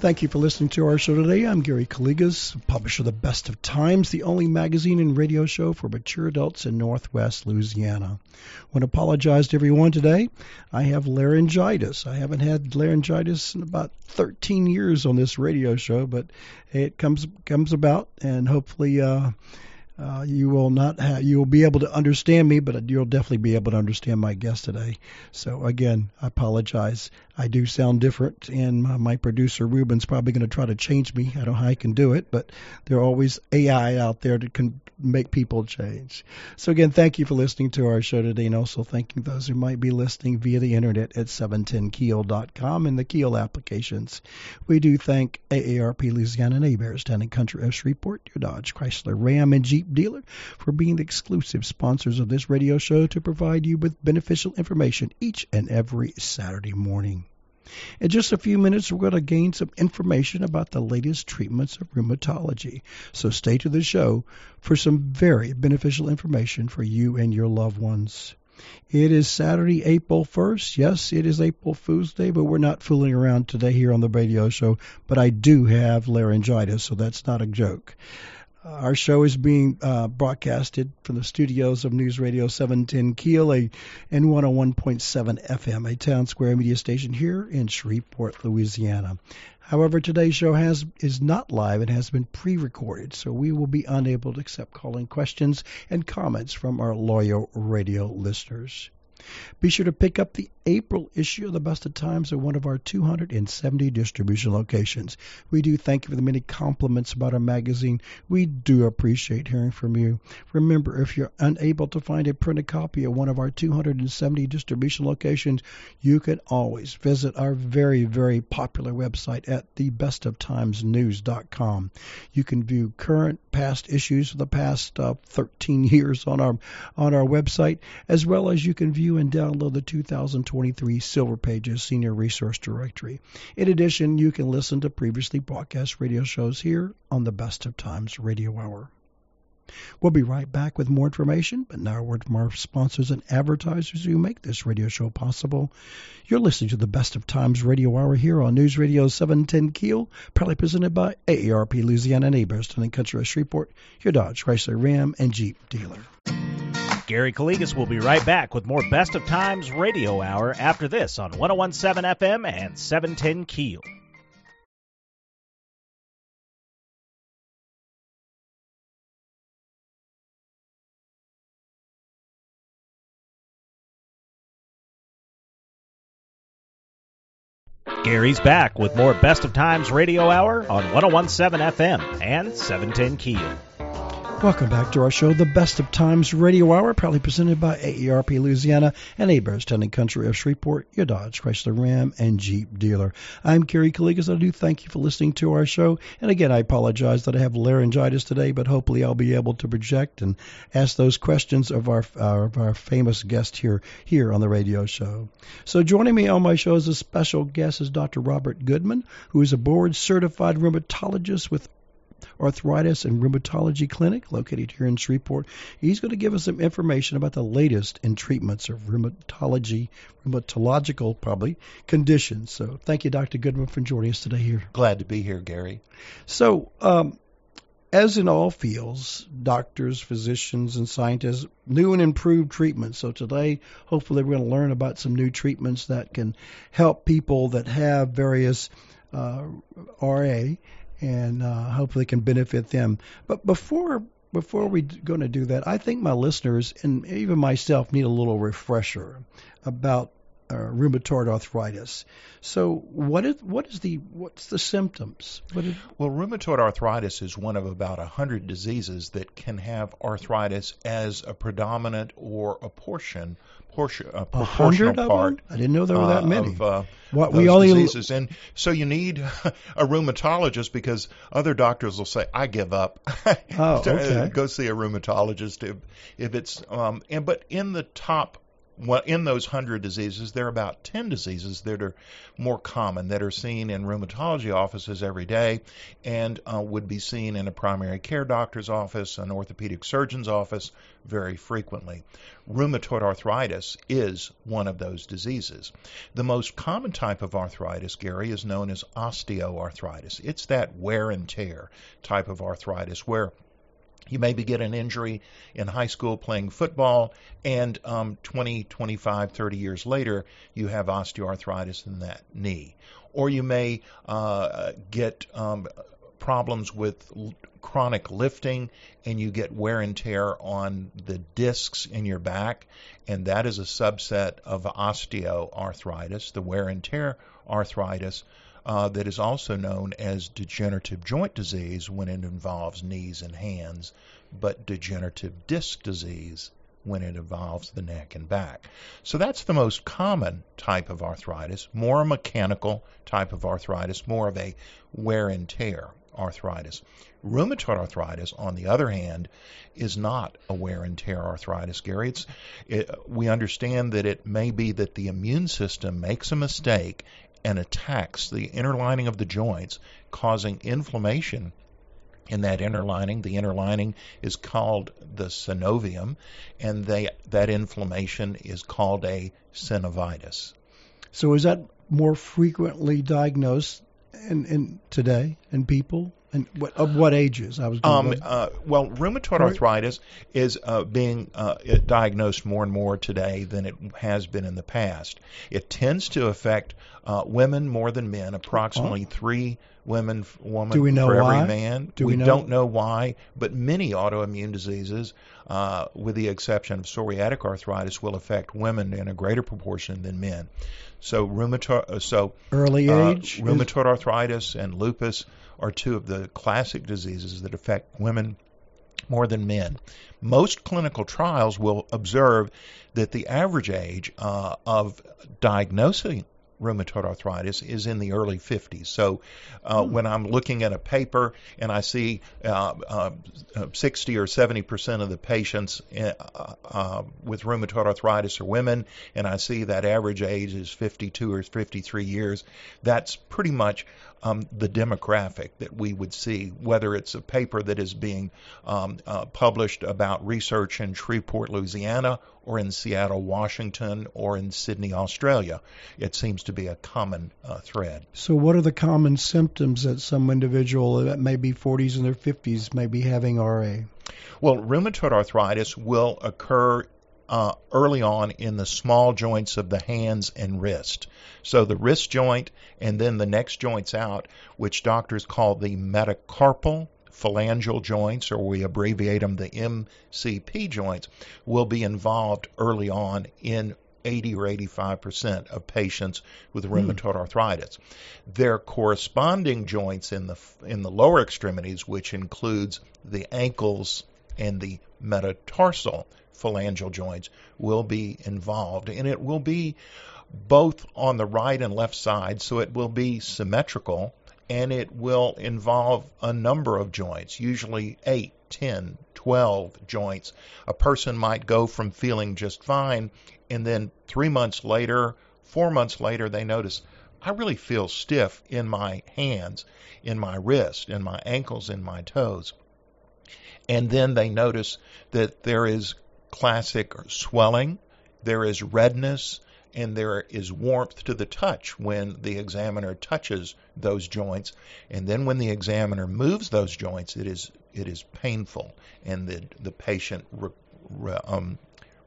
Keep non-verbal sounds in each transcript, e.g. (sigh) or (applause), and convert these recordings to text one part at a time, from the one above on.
Thank you for listening to our show today. I'm Gary Calligas, publisher of The Best of Times, the only magazine and radio show for mature adults in Northwest Louisiana. I want to apologize to everyone today. I have laryngitis. I haven't had laryngitis in about 13 years on this radio show, but it comes comes about, and hopefully. Uh, uh, you will not have, you will be able to understand me, but you'll definitely be able to understand my guest today. So again, I apologize. I do sound different, and my, my producer Ruben's probably going to try to change me. I don't know how I can do it, but there are always AI out there that can make people change. So again, thank you for listening to our show today, and also thanking those who might be listening via the internet at 710keel.com and the Keel applications. We do thank AARP Louisiana and Heberts Town Country of Shreveport, your Dodge, Chrysler, Ram, and Jeep dealer for being the exclusive sponsors of this radio show to provide you with beneficial information each and every Saturday morning. In just a few minutes, we're going to gain some information about the latest treatments of rheumatology. So stay to the show for some very beneficial information for you and your loved ones. It is Saturday, April 1st. Yes, it is April Fool's Day, but we're not fooling around today here on the radio show. But I do have laryngitis, so that's not a joke. Our show is being uh, broadcasted from the studios of News Radio 710 Keel a, and 101.7 FM, a Townsquare media station here in Shreveport, Louisiana. However, today's show has is not live and has been pre-recorded, so we will be unable to accept calling questions and comments from our loyal radio listeners. Be sure to pick up the April issue of the Best of Times at one of our 270 distribution locations. We do thank you for the many compliments about our magazine. We do appreciate hearing from you. Remember, if you're unable to find a printed copy at one of our 270 distribution locations, you can always visit our very, very popular website at thebestoftimesnews.com. You can view current, past issues for the past uh, 13 (laughs) years on our on our website, as well as you can view and download the 2023 Silver Pages Senior Resource Directory. In addition, you can listen to previously broadcast radio shows here on the Best of Times Radio Hour. We'll be right back with more information, but now a word from our sponsors and advertisers who make this radio show possible. You're listening to the Best of Times Radio Hour here on News Radio 710 Keel, proudly presented by AARP Louisiana Neighbors, and Country of Shreveport, your Dodge, Chrysler, Ram, and Jeep dealer. Gary Calligas will be right back with more Best of Times Radio Hour after this on 1017 FM and 710 Keel. Gary's back with more Best of Times Radio Hour on 1017 FM and 710 Keel. Welcome back to our show, The Best of Times Radio Hour, proudly presented by AARP Louisiana and Town and Country of Shreveport, your Dodge, Chrysler, Ram, and Jeep dealer. I'm Gary Calligas. I do thank you for listening to our show. And again, I apologize that I have laryngitis today, but hopefully I'll be able to project and ask those questions of our, our, of our famous guest here, here on the radio show. So joining me on my show as a special guest is Dr. Robert Goodman, who is a board certified rheumatologist with Arthritis and Rheumatology Clinic located here in Shreveport. He's going to give us some information about the latest in treatments of rheumatology, rheumatological probably conditions. So thank you, Dr. Goodman, for joining us today here. Glad to be here, Gary. So, um, as in all fields, doctors, physicians, and scientists, new and improved treatments. So today, hopefully, we're going to learn about some new treatments that can help people that have various uh, RA and uh, hopefully can benefit them. But before before we're going to do that, I think my listeners and even myself need a little refresher about uh, rheumatoid arthritis. So, what is what is the what's the symptoms? Is, well, rheumatoid arthritis is one of about a hundred diseases that can have arthritis as a predominant or a portion portion a proportional part. I didn't know there were that many. Of, uh, what we only diseases, and so you need (laughs) a rheumatologist because other doctors will say, "I give up." oh, (laughs) okay. Go see a rheumatologist if if it's um and but in the top well, in those hundred diseases, there are about 10 diseases that are more common that are seen in rheumatology offices every day and uh, would be seen in a primary care doctor's office, an orthopedic surgeon's office very frequently. Rheumatoid arthritis is one of those diseases. The most common type of arthritis, Gary, is known as osteoarthritis. It's that wear and tear type of arthritis where you maybe get an injury in high school playing football, and um, 20, 25, 30 years later, you have osteoarthritis in that knee. Or you may uh, get um, problems with l- chronic lifting and you get wear and tear on the discs in your back, and that is a subset of osteoarthritis, the wear and tear arthritis uh, that is also known as degenerative joint disease when it involves knees and hands, but degenerative disc disease when it involves the neck and back. So that's the most common type of arthritis, more a mechanical type of arthritis, more of a wear and tear arthritis. Rheumatoid arthritis, on the other hand, is not a wear and tear arthritis, Gary. It's, it, we understand that it may be that the immune system makes a mistake and attacks the inner lining of the joints, causing inflammation in that inner lining. The inner lining is called the synovium, and they, that inflammation is called a synovitis. So, is that more frequently diagnosed in, in today in people? And what, of what ages? I was. Um, uh, well, rheumatoid arthritis is uh, being uh, diagnosed more and more today than it has been in the past. It tends to affect uh, women more than men. Approximately oh. three women woman Do we know for why? every man. Do we, we know? don't know why, but many autoimmune diseases, uh, with the exception of psoriatic arthritis, will affect women in a greater proportion than men. So rheumatoid, uh, so early age, rheumatoid is... arthritis and lupus are two of the classic diseases that affect women more than men. Most clinical trials will observe that the average age uh, of diagnosing rheumatoid arthritis is in the early 50s. So uh, hmm. when I'm looking at a paper and I see uh, uh, 60 or 70 percent of the patients uh, uh, with rheumatoid arthritis are women, and I see that average age is 52 or 53 years, that's pretty much um, the demographic that we would see, whether it's a paper that is being um, uh, published about research in Shreveport, Louisiana, or in Seattle, Washington, or in Sydney, Australia. It seems to be a common uh, thread. So, what are the common symptoms that some individual that may be 40s and their 50s may be having RA? Well, rheumatoid arthritis will occur uh, early on in the small joints of the hands and wrist. So the wrist joint and then the next joints out, which doctors call the metacarpal phalangeal joints, or we abbreviate them the MCP joints, will be involved early on in 80 or 85 percent of patients with hmm. rheumatoid arthritis. Their corresponding joints in the in the lower extremities, which includes the ankles and the metatarsal phalangeal joints will be involved. And it will be both on the right and left side, so it will be symmetrical and it will involve a number of joints, usually 8, 10, 12 joints. A person might go from feeling just fine, and then three months later, four months later, they notice, I really feel stiff in my hands, in my wrist, in my ankles, in my toes. And then they notice that there is classic swelling, there is redness, and there is warmth to the touch when the examiner touches those joints. And then when the examiner moves those joints, it is it is painful, and the the patient re, re, um,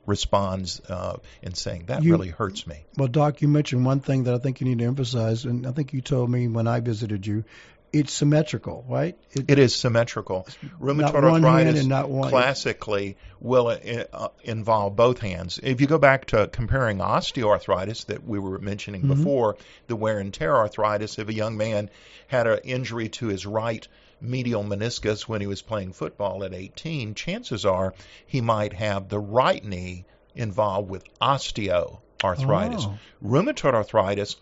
responds uh, in saying that you, really hurts me. Well, Doc, you mentioned one thing that I think you need to emphasize, and I think you told me when I visited you it's symmetrical, right? It, it is symmetrical. Rheumatoid arthritis classically will uh, uh, involve both hands. If you go back to comparing osteoarthritis that we were mentioning mm-hmm. before, the wear and tear arthritis, if a young man had an injury to his right medial meniscus when he was playing football at 18, chances are he might have the right knee involved with osteoarthritis. Oh. Rheumatoid arthritis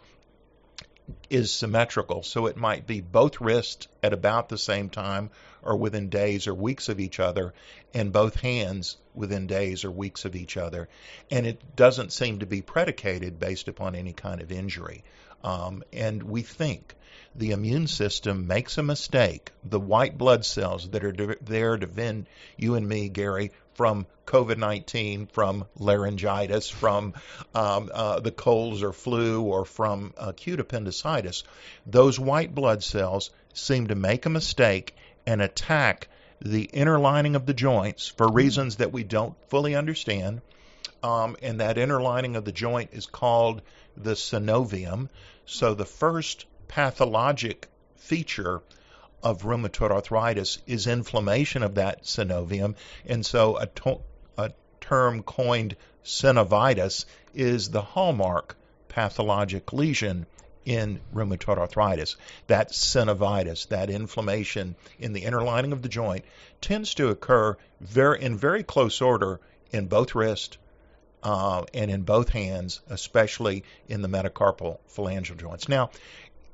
is symmetrical. So it might be both wrists at about the same time or within days or weeks of each other, and both hands within days or weeks of each other. And it doesn't seem to be predicated based upon any kind of injury. Um, and we think the immune system makes a mistake. The white blood cells that are de- there to defend you and me, Gary, from COVID 19, from laryngitis, from um, uh, the colds or flu, or from acute appendicitis, those white blood cells seem to make a mistake and attack the inner lining of the joints for reasons that we don't fully understand. Um, and that inner lining of the joint is called the synovium. So the first pathologic feature of rheumatoid arthritis is inflammation of that synovium. And so a, to- a term coined synovitis is the hallmark pathologic lesion in rheumatoid arthritis. That synovitis, that inflammation in the inner lining of the joint, tends to occur very in very close order in both wrists uh, and in both hands, especially in the metacarpal phalangeal joints. Now,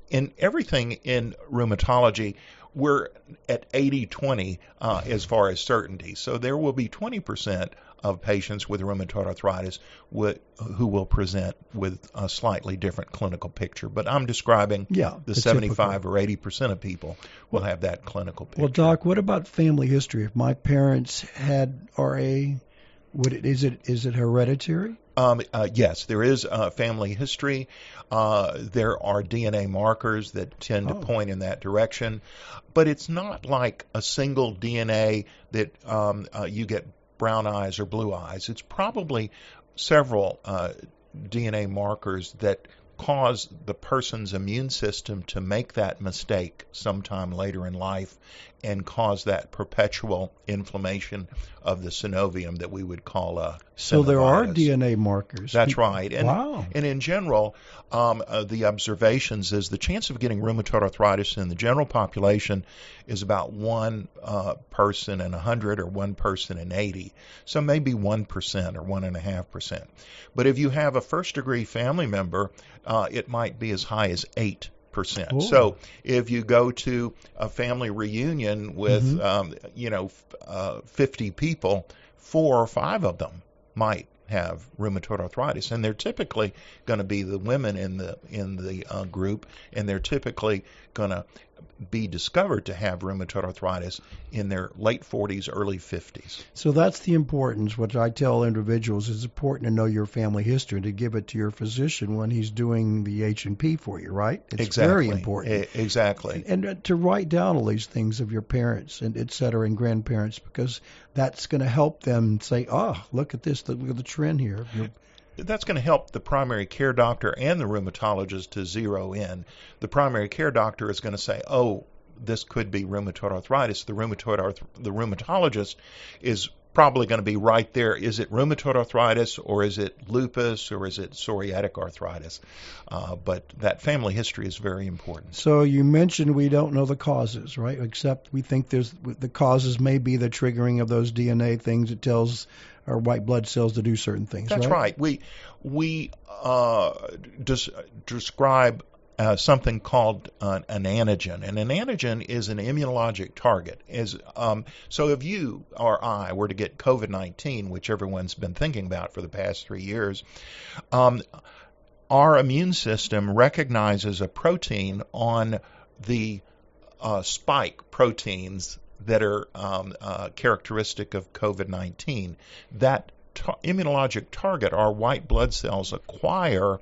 in everything in rheumatology, we're at 80 20 uh, as far as certainty. So there will be 20% of patients with rheumatoid arthritis with, who will present with a slightly different clinical picture. But I'm describing yeah, the, the 75 typical. or 80% of people will have that clinical picture. Well, Doc, what about family history? If my parents had RA, would it, is it is it hereditary? Um, uh, yes, there is uh, family history. Uh, there are DNA markers that tend oh. to point in that direction, but it's not like a single DNA that um, uh, you get brown eyes or blue eyes. It's probably several uh, DNA markers that cause the person's immune system to make that mistake sometime later in life and cause that perpetual inflammation of the synovium that we would call a so there are DNA markers. That's right. And, wow. And in general, um, uh, the observations is the chance of getting rheumatoid arthritis in the general population is about one uh, person in 100 or one person in 80. So maybe 1% or 1.5%. But if you have a first degree family member, uh, it might be as high as 8 percent. So if you go to a family reunion with, mm-hmm. um, you know, uh, 50 people, four or five of them might have rheumatoid arthritis, and they're typically going to be the women in the in the uh, group, and they're typically going to be discovered to have rheumatoid arthritis in their late 40s, early 50s. So that's the importance. What I tell individuals is important to know your family history and to give it to your physician when he's doing the H and P for you, right? It's exactly. very important. exactly. And, and uh, to write down all these things of your parents and et cetera and grandparents because that's going to help them say, oh, look at this, look at the trend here. You're, that's going to help the primary care doctor and the rheumatologist to zero in. The primary care doctor is going to say, "Oh, this could be rheumatoid arthritis." The rheumatoid arth- the rheumatologist is probably going to be right there. Is it rheumatoid arthritis or is it lupus or is it psoriatic arthritis? Uh, but that family history is very important. So you mentioned we don't know the causes, right? Except we think there's the causes may be the triggering of those DNA things. that tells our white blood cells to do certain things. That's right. right. We we uh, des- describe uh, something called uh, an antigen, and an antigen is an immunologic target. Is um, so if you or I were to get COVID-19, which everyone's been thinking about for the past three years, um, our immune system recognizes a protein on the uh, spike proteins that are um, uh, characteristic of COVID 19. That immunologic target, our white blood cells acquire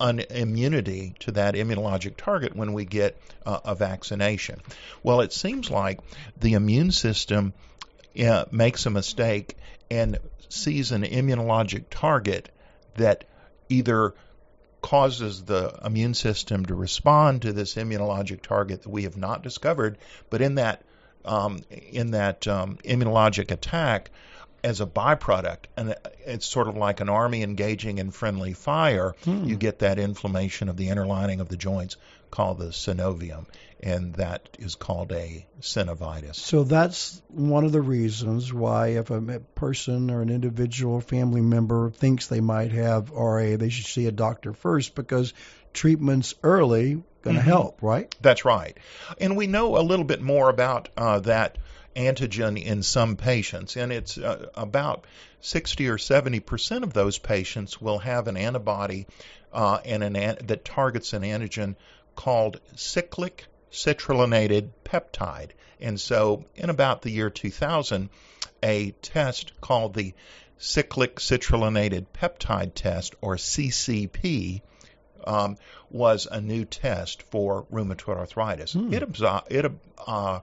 an immunity to that immunologic target when we get uh, a vaccination. Well, it seems like the immune system uh, makes a mistake and sees an immunologic target that either causes the immune system to respond to this immunologic target that we have not discovered, but in that um, in that um, immunologic attack, as a byproduct, and it's sort of like an army engaging in friendly fire, Hmm. you get that inflammation of the inner lining of the joints called the synovium, and that is called a synovitis. So that's one of the reasons why if a person or an individual family member thinks they might have RA, they should see a doctor first because treatments early going to Mhm. help, right? That's right. And we know a little bit more about uh, that antigen in some patients, and it's uh, about 60 or 70 percent of those patients will have an antibody uh, and an an- that targets an antigen called cyclic citrullinated peptide. And so, in about the year 2000, a test called the cyclic citrullinated peptide test, or CCP, um, was a new test for rheumatoid arthritis. Hmm. It, it, uh,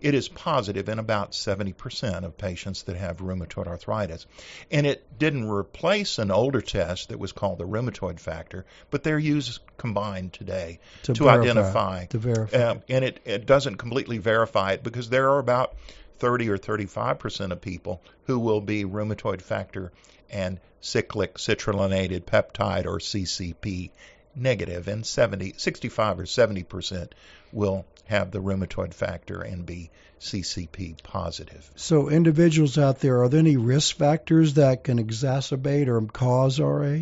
it is positive in about 70% of patients that have rheumatoid arthritis. And it didn't replace an older test that was called the rheumatoid factor, but they're used combined today To, to verify, identify. To verify. Um, and it, it doesn't completely verify it because there are about 30 or 35 percent of people who will be rheumatoid factor and cyclic citrullinated peptide or CCP negative, and 70, 65 or 70 percent will have the rheumatoid factor and be CCP positive. so individuals out there, are there any risk factors that can exacerbate or cause RA?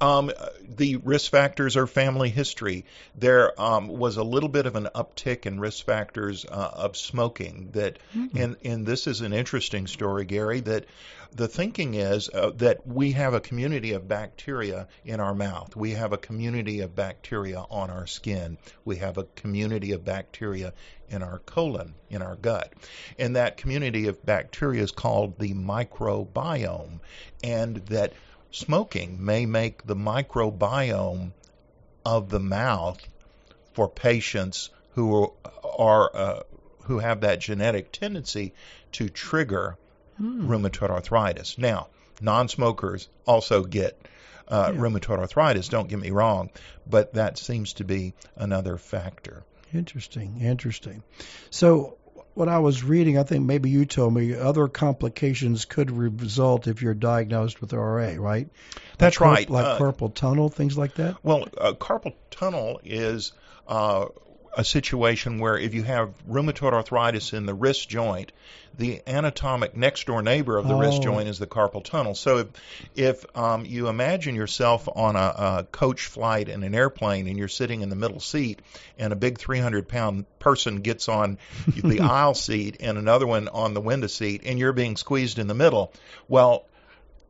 Um, the risk factors are family history. There um, was a little bit of an uptick in risk factors uh, of smoking. That, and and this is an interesting story, Gary. That the thinking is uh, that we have a community of bacteria in our mouth. We have a community of bacteria on our skin. We have a community of bacteria in our colon, in our gut. And that community of bacteria is called the microbiome. And that smoking may make the microbiome of the mouth for patients who are uh, who have that genetic tendency to trigger Hmm. rheumatoid arthritis. Now, non-smokers also get uh, Yeah. rheumatoid arthritis. Don't get me wrong, but that seems to be another factor. Interesting, interesting. So, what I was reading, I think maybe you told me other complications could result if you're diagnosed with RA, right? That's Like carp- right. Like Uh, carpal tunnel, things like that. Well, uh, carpal tunnel is uh, a situation where if you have rheumatoid arthritis in the wrist joint, the anatomic next door neighbor of the wrist Oh. joint is the carpal tunnel. So if, if um, you imagine yourself on a, a coach flight in an airplane and you're sitting in the middle seat and a big 300 pound person gets on the (laughs) aisle seat and another one on the window seat and you're being squeezed in the middle, well,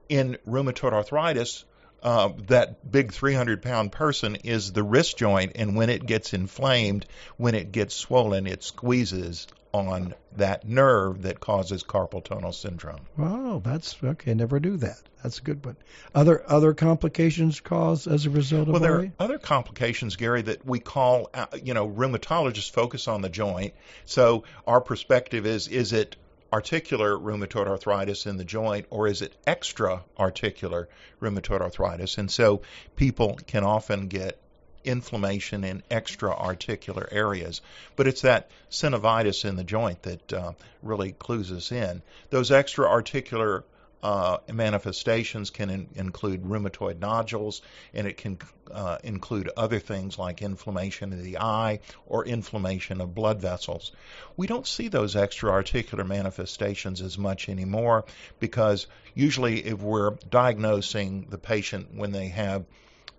in rheumatoid arthritis, uh, that big 300 pound person is the wrist joint, and when it gets inflamed, when it gets swollen, it squeezes on that nerve that causes carpal tunnel syndrome. Wow, that's okay. Never do that. That's a good one. Other other complications caused as a result of Well, there are other complications, Gary, that we call, uh, you know, rheumatologists focus on the joint. So our perspective is, is it articular rheumatoid arthritis in the joint or is it extra articular rheumatoid arthritis? And so people can often get inflammation in extra articular areas. But it's that synovitis in the joint that uh, really clues us in. Those extra articular uh, manifestations can in, include rheumatoid nodules, and it can uh, include other things like inflammation of the eye or inflammation of blood vessels. We don't see those extra articular manifestations as much anymore because usually, if we're diagnosing the patient when they have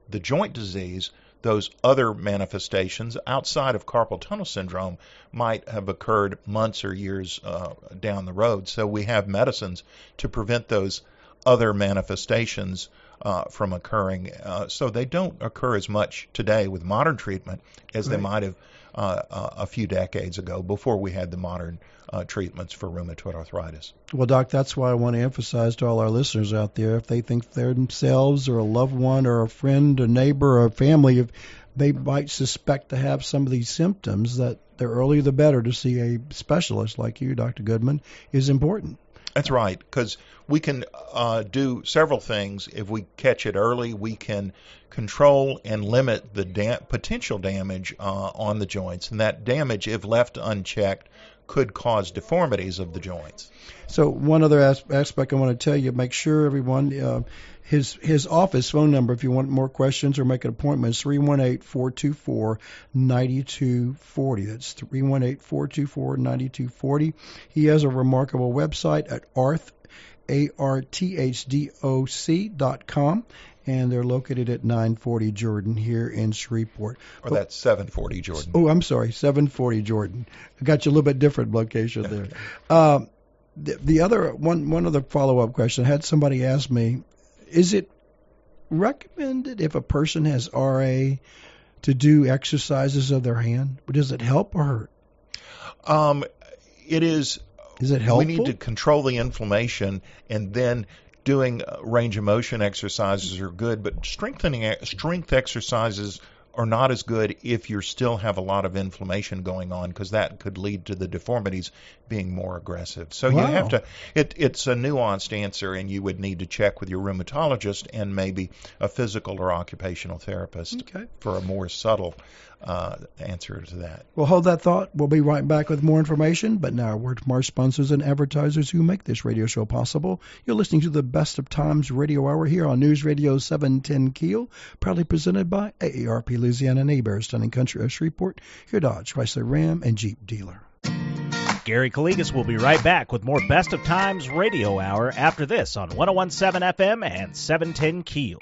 the joint disease, those other manifestations outside of carpal tunnel syndrome might have occurred months or years uh, down the road. So we have medicines to prevent those other manifestations uh, from occurring. Uh, so they don't occur as much today with modern treatment as they might have uh, uh, a few decades ago before we had the modern uh, treatments for rheumatoid arthritis. Well, Doc, that's why I want to emphasize to all our listeners out there if they think they're themselves or a loved one or a friend, a neighbor, or a family, if they might suspect to have some of these symptoms, that the earlier the better to see a specialist like you, Dr. Goodman, is important. That's right, because we can uh, do several things. If we catch it early, we can control and limit the da- potential damage uh, on the joints. And that damage, if left unchecked, could cause deformities of the joints. So one other as- aspect I want to tell you, make sure everyone, uh, his his office phone number, if you want more questions or make an appointment, is 318-424-9240. That's 318-424-9240. He has a remarkable website at arth, A-R-T-H-D-O-C dot com. And they're located at 940 Jordan here in Shreveport. Or that's 740 Jordan. Oh, I'm sorry, 740 Jordan. I got you a little bit different location there. Um, the, the other one, one other follow up question. I had somebody ask me, is it recommended if a person has RA to do exercises of their hand? Does it help or hurt? Um, it is. Is it helpful? We need to control the inflammation and then doing uh, range of motion exercises are good, but strengthening strength exercises are not as good if you still have a lot of inflammation going on because that could lead to the deformities being more aggressive. So Wow. you have to it it's a nuanced answer and you would need to check with your rheumatologist and maybe a physical or occupational therapist Okay. for a more subtle uh, answer to that. Well, hold that thought. We'll be right back with more information. But now, a word from our sponsors and advertisers who make this radio show possible. You're listening to the Best of Times radio hour here on News Radio 710 Keel, proudly presented by AARP Louisiana Neighbors, Stunning Country of Shreveport, your Dodge, Chrysler Ram, and Jeep dealer. Gary Calligas will be right back with more Best of Times Radio Hour after this on 1017 FM and 710 Keel.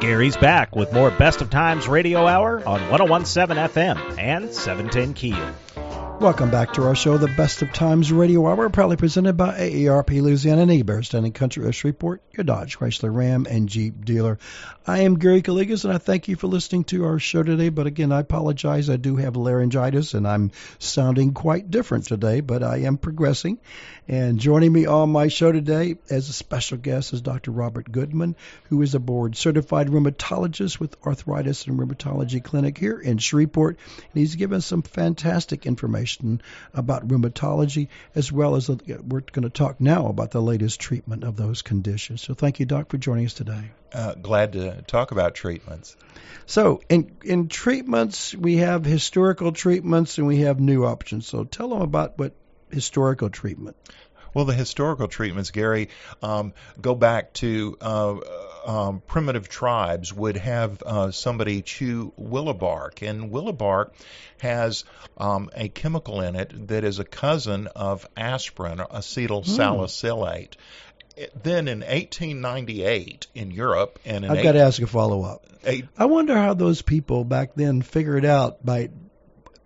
Gary's back with more Best of Times Radio Hour on 1017 FM and 710 Keel. Welcome back to our show, the Best of Times Radio Hour, proudly presented by AARP Louisiana Neighbors, Stunning Country of Shreveport, your Dodge, Chrysler Ram, and Jeep dealer. I am Gary Calligas, and I thank you for listening to our show today. But again, I apologize. I do have laryngitis, and I'm sounding quite different today, but I am progressing. And joining me on my show today as a special guest is Dr. Robert Goodman, who is a board certified rheumatologist with Arthritis and Rheumatology Clinic here in Shreveport. And he's given some fantastic information about rheumatology, as well as the, we're going to talk now about the latest treatment of those conditions. So thank you, Doc, for joining us today. Uh, glad to talk about treatments. So in in treatments, we have historical treatments and we have new options. So tell them about what historical treatment. Well, the historical treatments, Gary, um, go back to uh, um, primitive tribes would have uh, somebody chew willow bark, and willow bark has um, a chemical in it that is a cousin of aspirin, acetyl salicylate. It- Then in 1898 in Europe and in I've eight- got to ask a follow up. I wonder how those people back then figured out by.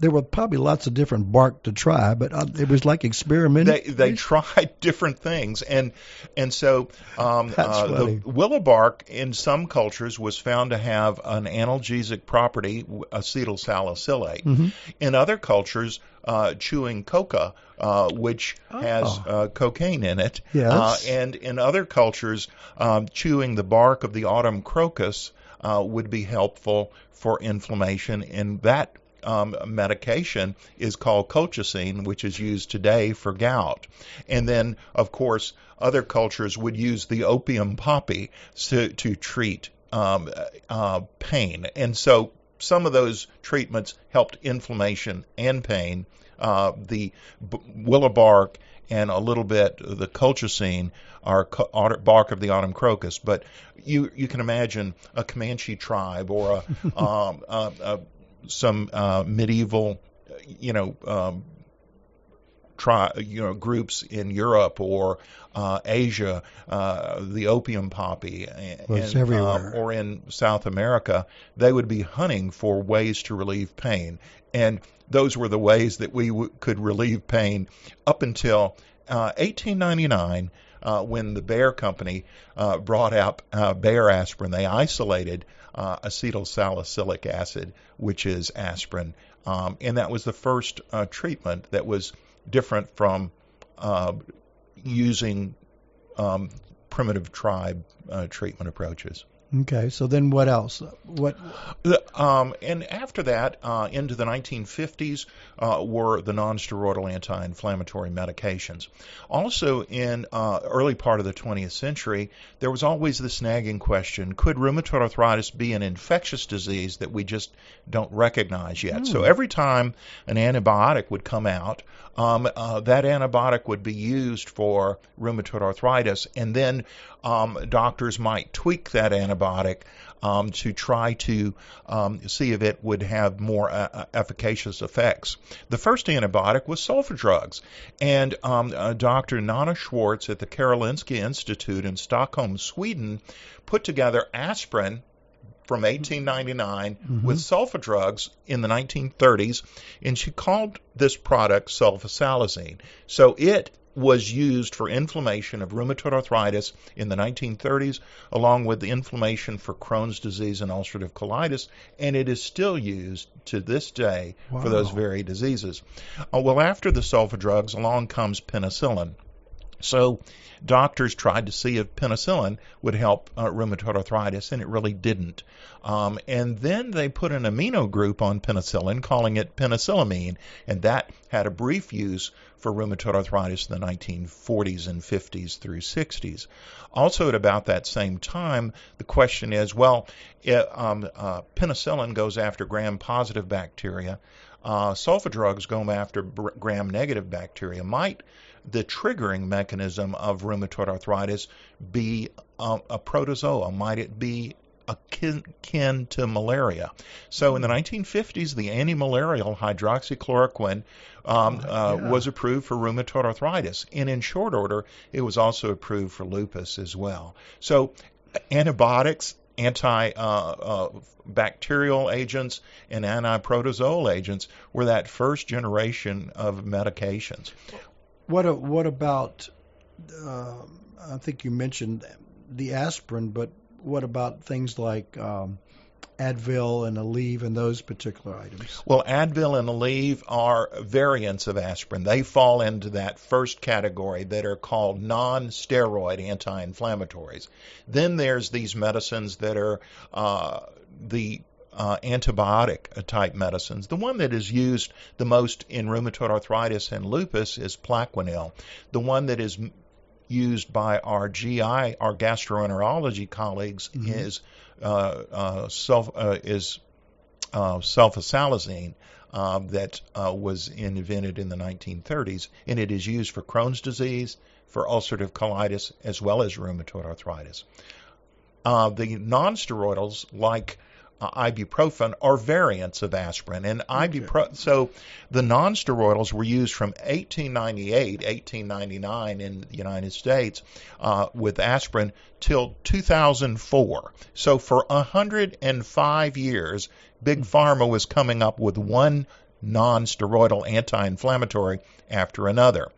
There were probably lots of different bark to try, but uh, it was like experimenting. they they tried (laughs) different things and and so um, uh, the willow bark in some cultures was found to have an analgesic property acetyl salicylate Mm-hmm. in other cultures uh, chewing coca uh, which has Oh. uh, cocaine in it Yes. uh, and in other cultures um, chewing the bark of the autumn crocus uh, would be helpful for inflammation and that um, medication is called colchicine, which is used today for gout. And then, of course, other cultures would use the opium poppy to, to treat um, uh, pain. And so some of those treatments helped inflammation and pain. Uh, the b- willow bark and a little bit the colchicine are co- bark of the autumn crocus. But you you can imagine a Comanche tribe or a, (laughs) um, a, a some uh, medieval, you know, um, tri- you know, groups in Europe or uh, Asia, uh, the opium poppy, Well, and, uh, or in South America, they would be hunting for ways to relieve pain, and those were the ways that we w- could relieve pain up until uh, 1899. Uh, when the Bayer Company uh, brought out uh, Bayer aspirin, they isolated uh, acetyl salicylic acid, which is aspirin, um, and that was the first uh, treatment that was different from uh, using um, primitive tribe uh, treatment approaches. Okay, so then what else? What? Um, and after that, uh, into the 1950s, uh, were the nonsteroidal anti-inflammatory medications. Also, in uh, early part of the 20th century, there was always the nagging question: Could rheumatoid arthritis be an infectious disease that we just don't recognize yet? Mm. So hmm. every time an antibiotic would come out, um, uh, that antibiotic would be used for rheumatoid arthritis, and then um, doctors might tweak that antibiotic um, to try to um, see if it would have more uh, uh, efficacious effects. The first antibiotic was sulfa drugs, and um, uh, Dr. Nanna Svartz at the Karolinska Institute in Stockholm, Sweden, put together aspirin from 1899 mm-hmm. with sulfa drugs in the 1930s, and she called this product sulfasalazine. So it was used for inflammation of rheumatoid arthritis in the 1930s, along with the inflammation for Crohn's disease and ulcerative colitis, and it is still used to this day wow. for those very diseases. Uh, well, after the sulfa drugs, along comes penicillin. So doctors tried to see if penicillin would help uh, rheumatoid arthritis, and it really didn't. Um, and then they put an amino group on penicillin, calling it penicillamine, and that had a brief use for rheumatoid arthritis in the 1940s and 50s through 60s. Also, at about that same time, the question is well, it, um, uh, penicillin goes after gram positive bacteria. Uh, sulfa drugs go after gram negative bacteria. Might the triggering mechanism of rheumatoid arthritis be um, a protozoa? Might it be akin to malaria. So in the 1950s, the anti-malarial hydroxychloroquine um, oh, uh, yeah. was approved for rheumatoid arthritis, and in short order, it was also approved for lupus as well. So antibiotics anti-bacterial uh, uh, agents and anti-protozoal agents were that first generation of medications. What what about? Uh, I think you mentioned the aspirin, but what about things like um, Advil and Aleve and those particular items? Well, Advil and Aleve are variants of aspirin. They fall into that first category that are called non steroid anti inflammatories. Then there's these medicines that are uh, the uh, antibiotic type medicines. The one that is used the most in rheumatoid arthritis and lupus is Plaquenil. The one that is used by our GI, our gastroenterology colleagues, mm-hmm. is uh, uh, self uh, is uh, sulfasalazine. Uh, that uh, was invented in the 1930s, and it is used for Crohn's disease, for ulcerative colitis, as well as rheumatoid arthritis. the nonsteroidals, like uh, ibuprofen are variants of aspirin. And okay. ibuprofen, so the nonsteroidals were used from 1898, 1899 in the United States uh, with aspirin till 2004. So for 105 years, Big Pharma was coming up with one nonsteroidal anti-inflammatory after another.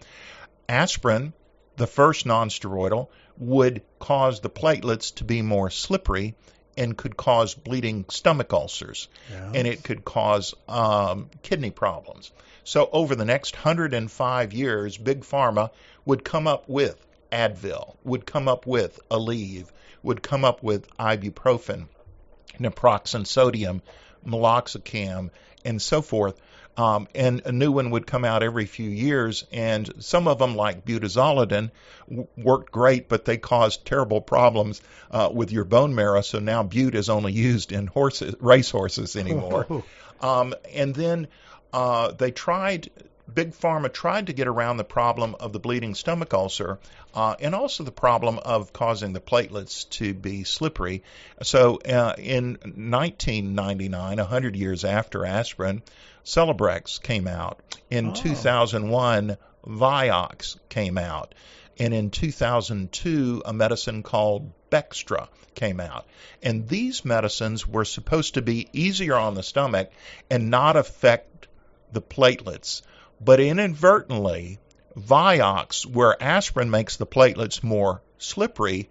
Aspirin, the first nonsteroidal, would cause the platelets to be more slippery and could cause bleeding stomach ulcers, and it could cause um, kidney problems. So over the next 105 years, Big Pharma would come up with Advil, would come up with Aleve, would come up with ibuprofen, naproxen sodium, meloxicam, and so forth um, and a new one would come out every few years. And some of them, like butazolidin, w- worked great, but they caused terrible problems uh, with your bone marrow. So now but is only used in horses, racehorses anymore. (laughs) um, and then uh, they tried Big Pharma tried to get around the problem of the bleeding stomach ulcer uh, and also the problem of causing the platelets to be slippery. So uh, in 1999, 100 years after aspirin, Celebrex came out. In oh. 2001, Vioxx came out. And in 2002, a medicine called Bextra came out. And these medicines were supposed to be easier on the stomach and not affect the platelets but inadvertently, Vioxx, where aspirin makes the platelets more slippery,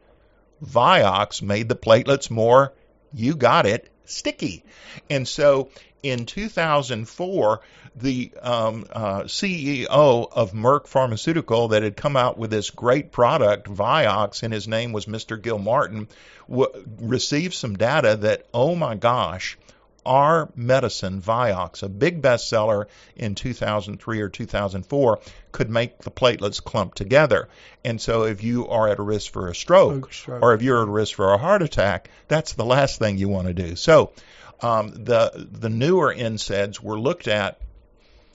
Vioxx made the platelets more, you got it, sticky. And so in 2004, the um, uh, CEO of Merck Pharmaceutical that had come out with this great product, Vioxx, and his name was Mr. Gilmartin, w- received some data that, oh my gosh, our medicine, Vioxx, a big bestseller in 2003 or 2004, could make the platelets clump together. And so if you are at a risk for a stroke, stroke. or if you're at risk for a heart attack, that's the last thing you want to do. So um, the the newer NSAIDs were looked at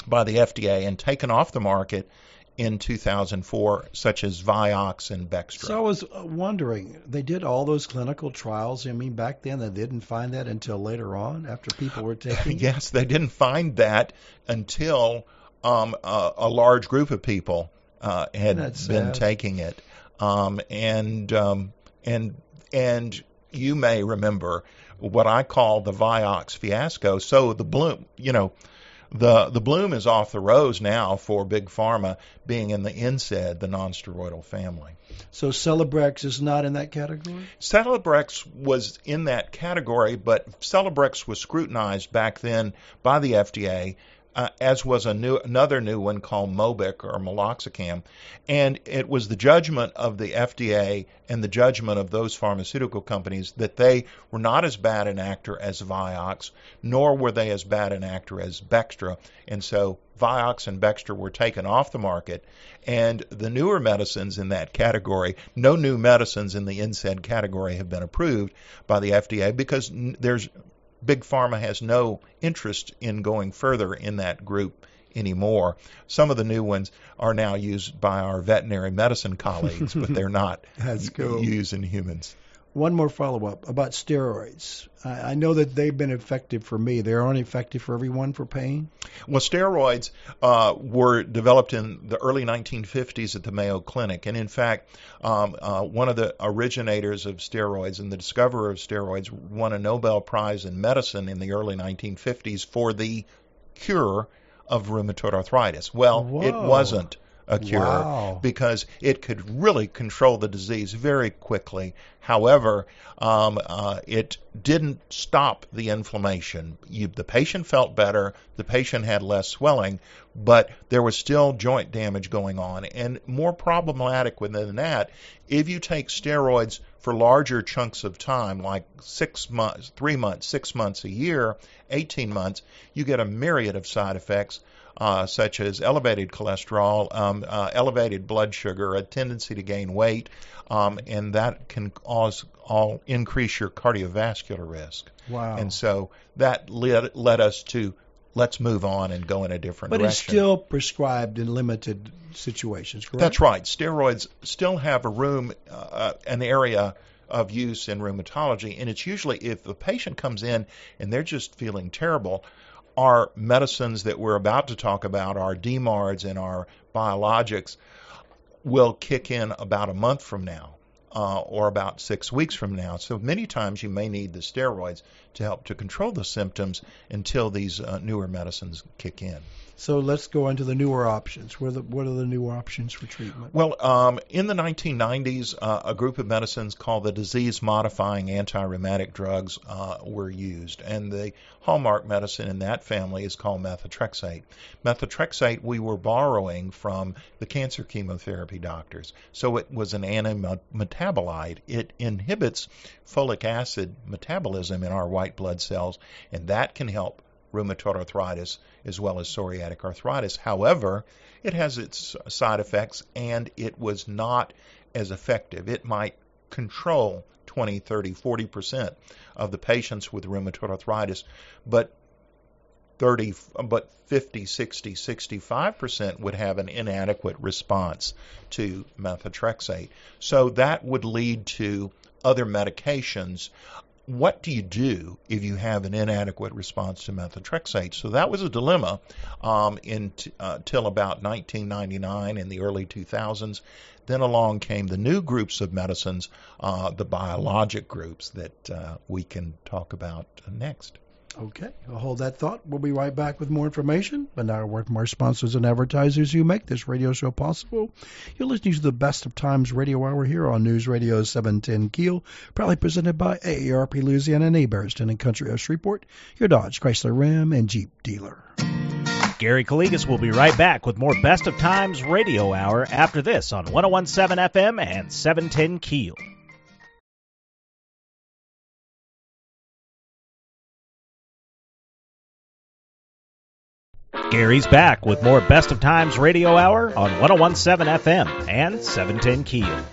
by the FDA and taken off the market in 2004, such as Vioxx and Bextra. So I was uh, wondering, they did all those clinical trials. I mean, back then they didn't find that until later on, after people were (laughs) taking. it? yes, they didn't find that until um, a, a large group of people uh, had That's been sad. taking it, um, and um, and and you may remember what I call the Vioxx fiasco. So the bloom, you know, the the bloom is off the rose now for big pharma being in the NSAID, the nonsteroidal family. So Celebrex is not in that category. Celebrex was in that category, but Celebrex was scrutinized back then by the FDA, uh, as was a new another new one called Mobic or Meloxicam, and it was the judgment of the FDA and the judgment of those pharmaceutical companies that they were not as bad an actor as Vioxx, nor were they as bad an actor as Bextra, and so Vioxx and Bextra were taken off the market, and the newer medicines in that category, no new medicines in the NSAID category have been approved by the FDA because there's big pharma has no interest in going further in that group anymore. Some of the new ones are now used by our veterinary medicine colleagues, but they're not (laughs) cool. used in humans. One more follow up about steroids. I, I know that they've been effective for me. They aren't effective for everyone for pain. Well, steroids uh, were developed in the early 1950s at the Mayo Clinic, and in fact, um, uh, one of the originators of steroids and the discoverer of steroids won a Nobel Prize in medicine in the early 1950s for the cure of rheumatoid arthritis. Well, it wasn't a cure Wow. because it could really control the disease very quickly. However, um, uh, it didn't stop the inflammation. You, the patient felt better, the patient had less swelling, but there was still joint damage going on. And more problematic than that, if you take steroids for larger chunks of time, like six months, three months, six months, a year, 18 months, you get a myriad of side effects uh, such as elevated cholesterol, um, uh, elevated blood sugar, a tendency to gain weight, um, and that can cause all increase your cardiovascular risk. Wow. And so that led, led us to let's move on and go in a different but it's still prescribed in limited situations, correct? That's right. Steroids still have a room, uh, an area of use in rheumatology, and it's usually if the patient comes in and they're just feeling terrible, our medicines that we're about to talk about, our DMARDs and our biologics, will kick in about a month from now. Uh, or about six weeks from now. So many times you may need the steroids to help to control the symptoms until these uh, newer medicines kick in. So let's go into the newer options. What are the, what are the newer options for treatment? Well, um, in the 1990s, uh, a group of medicines called the disease-modifying anti-rheumatic drugs uh, were used, and the hallmark medicine in that family is called methotrexate. Methotrexate we were borrowing from the cancer chemotherapy doctors, so it was an anti-metabolite. It inhibits folic acid metabolism in our white blood cells, and that can help rheumatoid arthritis as well as psoriatic arthritis. However, it has its side effects and it was not as effective. It might control 20, 30, 40% of the patients with rheumatoid arthritis, but 30 but 50, 60, 65% would have an inadequate response to methotrexate. So that would lead to other medications what do you do if you have an inadequate response to methotrexate? So that was a dilemma um, until uh, about 1999 in the early 2000s. Then along came the new groups of medicines, uh, the biologic groups that uh, we can talk about next. Okay, I'll hold that thought. We'll be right back with more information. But now, word from our sponsors and advertisers who make this radio show possible. You're listening to the Best of Times Radio Hour here on News Radio 710 Keel, proudly presented by AARP Louisiana and Hebert's Town and Country of Shreveport, your Dodge, Chrysler Ram, and Jeep dealer. Gary Calligas will be right back with more Best of Times Radio Hour after this on 1017 FM and 710 Keel. Gary's back with more Best of Times Radio Hour on 1017 FM and 710 Keel.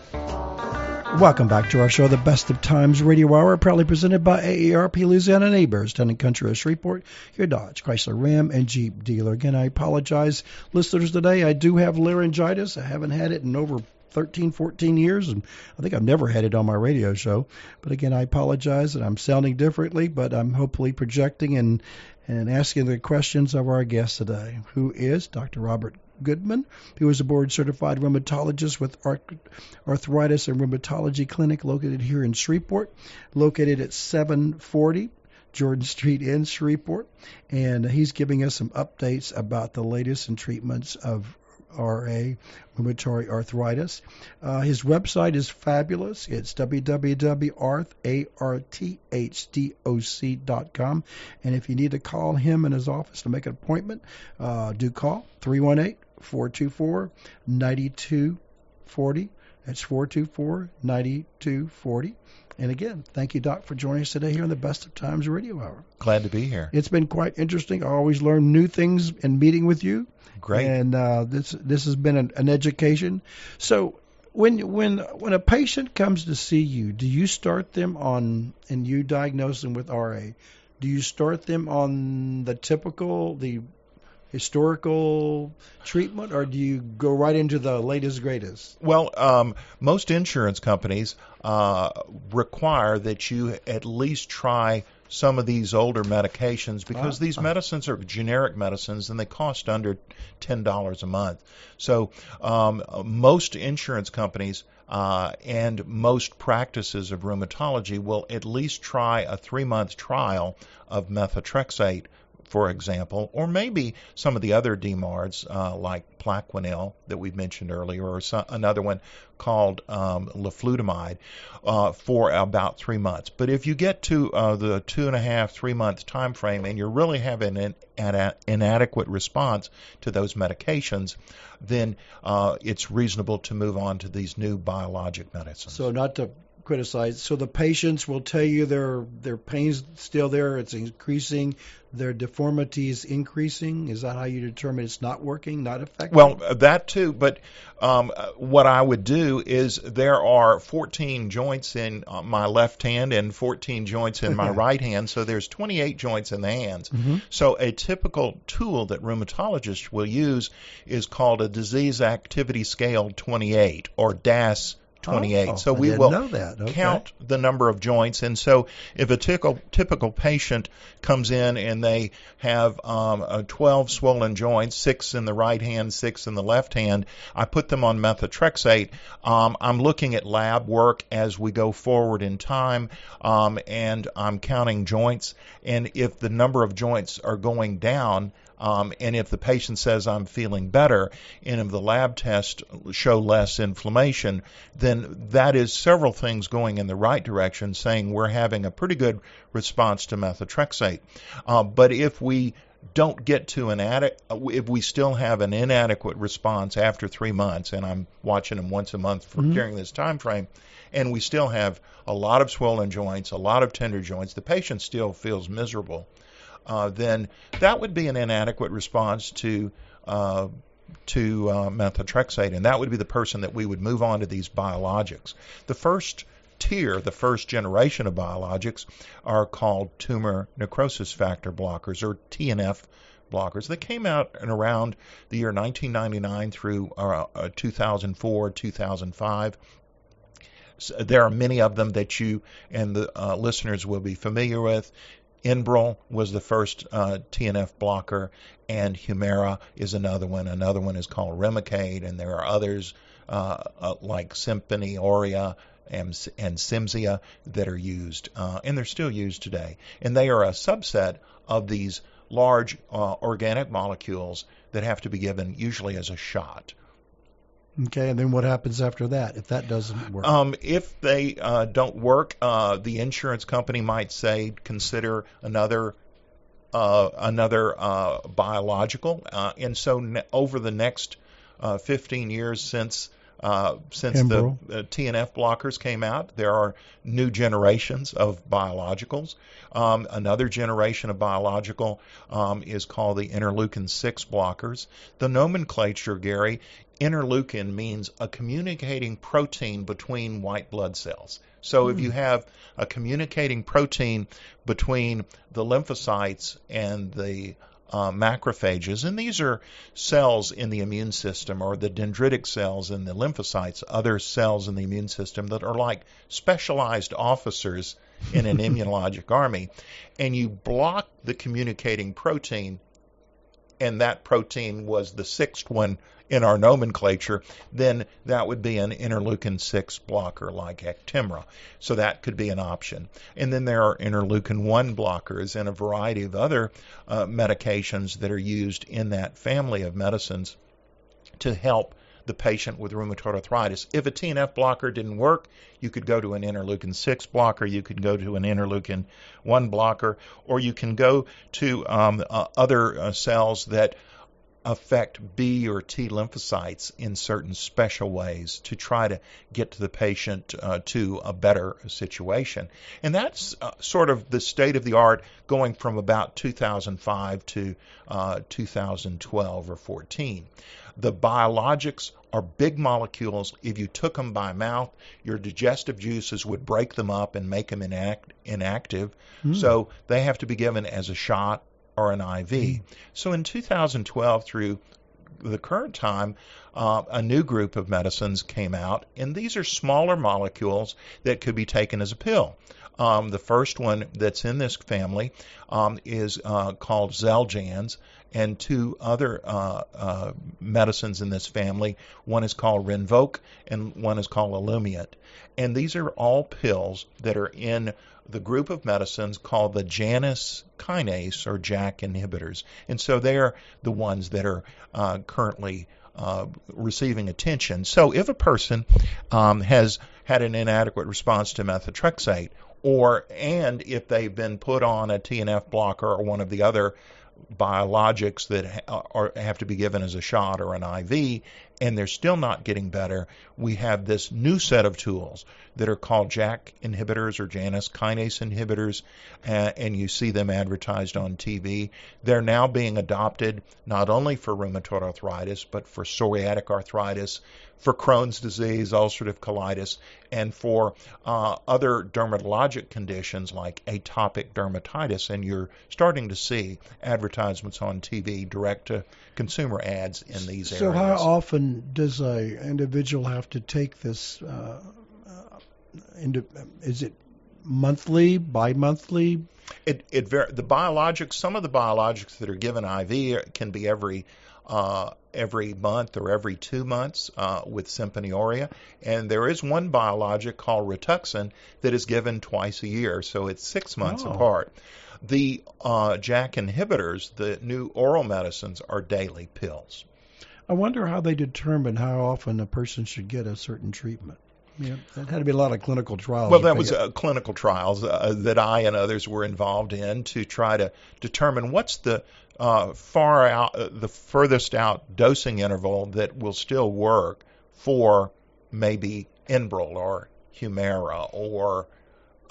Welcome back to our show, The Best of Times Radio Hour, proudly presented by AARP Louisiana Neighbors, Tenant Country of Shreveport, your Dodge, Chrysler Ram, and Jeep dealer. Again, I apologize, listeners, today. I do have laryngitis. I haven't had it in over 13, 14 years, and I think I've never had it on my radio show. But again, I apologize that I'm sounding differently, but I'm hopefully projecting and and asking the questions of our guest today, who is Dr. Robert Goodman, who is a board certified rheumatologist with Arthritis and Rheumatology Clinic located here in Shreveport, located at 740 Jordan Street in Shreveport. And he's giving us some updates about the latest in treatments of RA, rheumatoid arthritis. Uh, his website is fabulous. It's www.arthdoc.com. And if you need to call him in his office to make an appointment, uh, do call 318 424 9240. That's 424 9240. And again, thank you, Doc, for joining us today here on the Best of Times Radio Hour. Glad to be here. It's been quite interesting. I always learn new things in meeting with you. Great. And uh, this this has been an, an education. So when when when a patient comes to see you, do you start them on and you diagnose them with RA? Do you start them on the typical the historical treatment, or do you go right into the latest greatest? Well, um, most insurance companies uh, require that you at least try some of these older medications because uh, these medicines are generic medicines and they cost under ten dollars a month. So um, most insurance companies uh, and most practices of rheumatology will at least try a three month trial of methotrexate for example, or maybe some of the other DMARDs uh, like Plaquenil that we mentioned earlier, or some, another one called um, leflunomide uh, for about three months. But if you get to uh, the two and a half, three month time frame and you're really having an, an inadequate response to those medications, then uh, it's reasonable to move on to these new biologic medicines. So, not to criticize. So the patients will tell you their their pain's still there, it's increasing, their deformity is increasing. Is that how you determine it's not working, not effective? Well, that too. But um, what I would do is there are 14 joints in uh, my left hand and 14 joints in my (laughs) right hand, so there's 28 joints in the hands. Mm-hmm. So a typical tool that rheumatologists will use is called a disease activity scale 28 or DAS 28. Oh, so we will okay. count the number of joints. And so if a typical, typical patient comes in and they have um, 12 swollen joints, six in the right hand, six in the left hand, I put them on methotrexate. Um, I'm looking at lab work as we go forward in time, um, and I'm counting joints. And if the number of joints are going down, um, and if the patient says I'm feeling better, and if the lab tests show less inflammation, then that is several things going in the right direction, saying we're having a pretty good response to methotrexate. Uh, but if we don't get to an adequate, if we still have an inadequate response after three months, and I'm watching them once a month for mm-hmm. during this time frame, and we still have a lot of swollen joints, a lot of tender joints, the patient still feels miserable uh, then that would be an inadequate response to uh, to uh, methotrexate, and that would be the person that we would move on to these biologics. The first tier, the first generation of biologics, are called tumor necrosis factor blockers, or TNF blockers. They came out in around the year 1999 through uh, uh 2004, 2005. So there are many of them that you and the uh, listeners will be familiar with. Enbrel was the first uh, TNF blocker, and Humira is another one. Another one is called Remicade, and there are others uh, uh, like Simponi, Aria, and, and that are used, uh, and they're still used today. And they are a subset of these large uh, organic molecules that have to be given usually as a shot. Okay, and then what happens after that if that doesn't work? Um, if they uh, don't work, uh, the insurance company might say consider another uh, another uh, biological. Uh, and so ne- over the next uh, 15 years since uh, since the uh, TNF blockers came out, there are new generations of biologicals. Um, another generation of biological um, is called the interleukin 6 blockers. The nomenclature, Gary, interleukin means a communicating protein between white blood cells. So if you have a communicating protein between the lymphocytes and the uh, macrophages, and these are cells in the immune system or the dendritic cells in the lymphocytes, other cells in the immune system that are like specialized officers in an (laughs) immunologic army, and you block the communicating protein, and that protein was the sixth one in our nomenclature, then that would be an interleukin 6 blocker like Actemra. So that could be an option. And then there are interleukin 1 blockers and a variety of other uh, medications that are used in that family of medicines to help the patient with rheumatoid arthritis. If a TNF blocker didn't work, you could go to an interleukin 6 blocker, you could go to an interleukin 1 blocker, or you can go to um, uh, other uh, cells that affect B or T lymphocytes in certain special ways to try to get to the patient uh, to a better situation. And that's uh, sort of the state of the art going from about 2005 to uh, 2012 or 14. The biologics are big molecules. If you took them by mouth, your digestive juices would break them up and make them inact- inactive. So they have to be given as a shot or an IV. So in 2012 through the current time, uh, a new group of medicines came out, and these are smaller molecules that could be taken as a pill. Um, the first one that's in this family um, is uh, called Xeljanz, and two other uh, uh, medicines in this family. One is called Rinvoq, and one is called Olumiant. And these are all pills that are in the group of medicines called the Janus kinase or JAK inhibitors. And so they're the ones that are uh, currently uh, receiving attention. So if a person um, has had an inadequate response to methotrexate, or and if they've been put on a TNF blocker or one of the other biologics that ha- are, have to be given as a shot or an IV, and they're still not getting better, we have this new set of tools that are called JAK inhibitors or Janus kinase inhibitors, uh, and you see them advertised on TV. They're now being adopted not only for rheumatoid arthritis, but for psoriatic arthritis, for Crohn's disease, ulcerative colitis, and for uh, other dermatologic conditions like atopic dermatitis. And you're starting to see advertisements on TV, direct to consumer ads in these So areas. So, how often does a individual have to take this? Uh, uh, into, is it monthly, bi-monthly? It it var- the biologics. Some of the biologics that are given IV can be every uh, every month or every two months uh, with Simponi Aria, and there is one biologic called Rituxan that is given twice a year, so it's six months Oh. apart. The uh, JAK inhibitors, the new oral medicines, are daily pills. I wonder how they determine how often a person should get a certain treatment. Yeah, that had to be a lot of clinical trials. Well, that was uh, clinical trials uh, that I and others were involved in to try to determine what's the uh, far out, uh, the furthest out dosing interval that will still work for maybe Enbrel or Humira or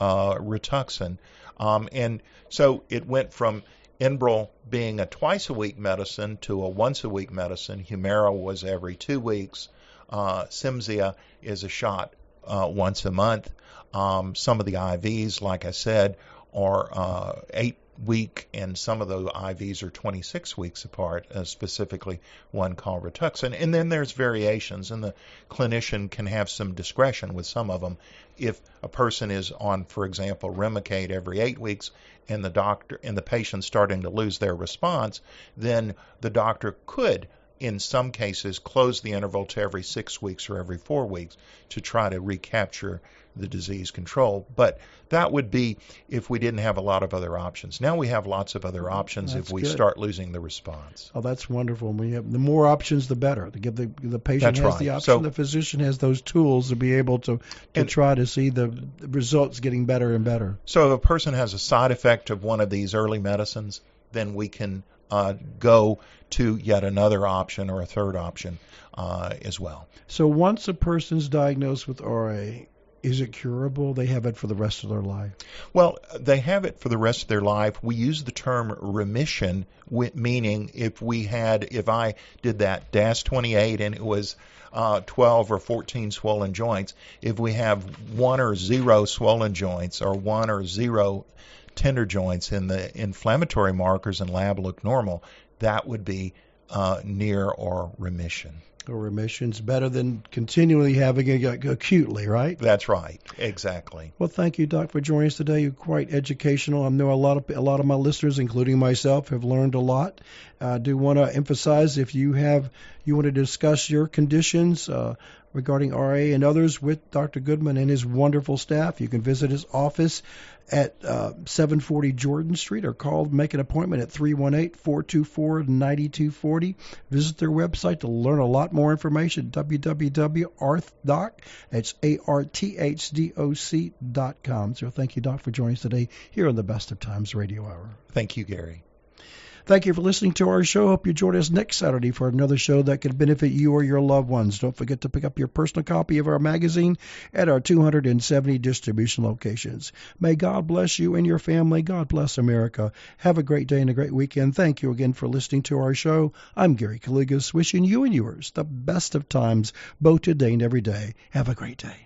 uh, Rituxan. Um, and so it went from Enbrel being a twice a week medicine to a once a week medicine. Humira was every two weeks. Uh, Cimzia is a shot uh, once a month. Um, some of the IVs, like I said, are uh, eight week, and some of the IVs are 26 weeks apart, uh, specifically one called Rituxan. And then there's variations, and the clinician can have some discretion with some of them. If a person is on, for example, Remicade every eight weeks, and the doctor and the patient starting to lose their response, then the doctor could in some cases close the interval to every six weeks or every four weeks to try to recapture the disease control. But that would be if we didn't have a lot of other options. Now we have lots of other options That's if we good. start losing the response. Oh, that's wonderful. We have the more options, the better. To give the the patient That's has right. the option, So- the physician has those tools to be able to to And- try to see the, the results getting better and better. So if a person has a side effect of one of these early medicines, then we can uh, go to yet another option or a third option uh, as well. So once a person's diagnosed with RA, is it curable? They have it for the rest of their life. Well, they have it for the rest of their life. We use the term remission, meaning if we had, if I did that DAS 28 and it was uh, 12 or 14 swollen joints, if we have one or zero swollen joints or one or zero tender joints and the inflammatory markers and lab look normal, that would be uh, near or remission. Or remission's better than continually having it acutely, right? That's right, exactly. Well, thank you, Doc, for joining us today. You're quite educational. I know a lot of a lot of my listeners, including myself, have learned a lot. I do want to emphasize if you have you want to discuss your conditions uh, regarding RA and others with Dr. Goodman and his wonderful staff, you can visit his office at uh, 740 Jordan Street or call make an appointment at 318-424-9240. Visit their website to learn a lot more information www.arthdoc that's A-R-T-H-D-O-C dot com. So thank you, Doc, for joining us today here on the Best of Times Radio Hour. Thank you, Gary. Thank you for listening to our show. Hope you join us next Saturday for another show that can benefit you or your loved ones. Don't forget to pick up your personal copy of our magazine at our 270 distribution locations. May God bless you and your family. God bless America. Have a great day and a great weekend. Thank you again for listening to our show. I'm Gary Calligas, wishing you and yours the best of times, both today and every day. Have a great day.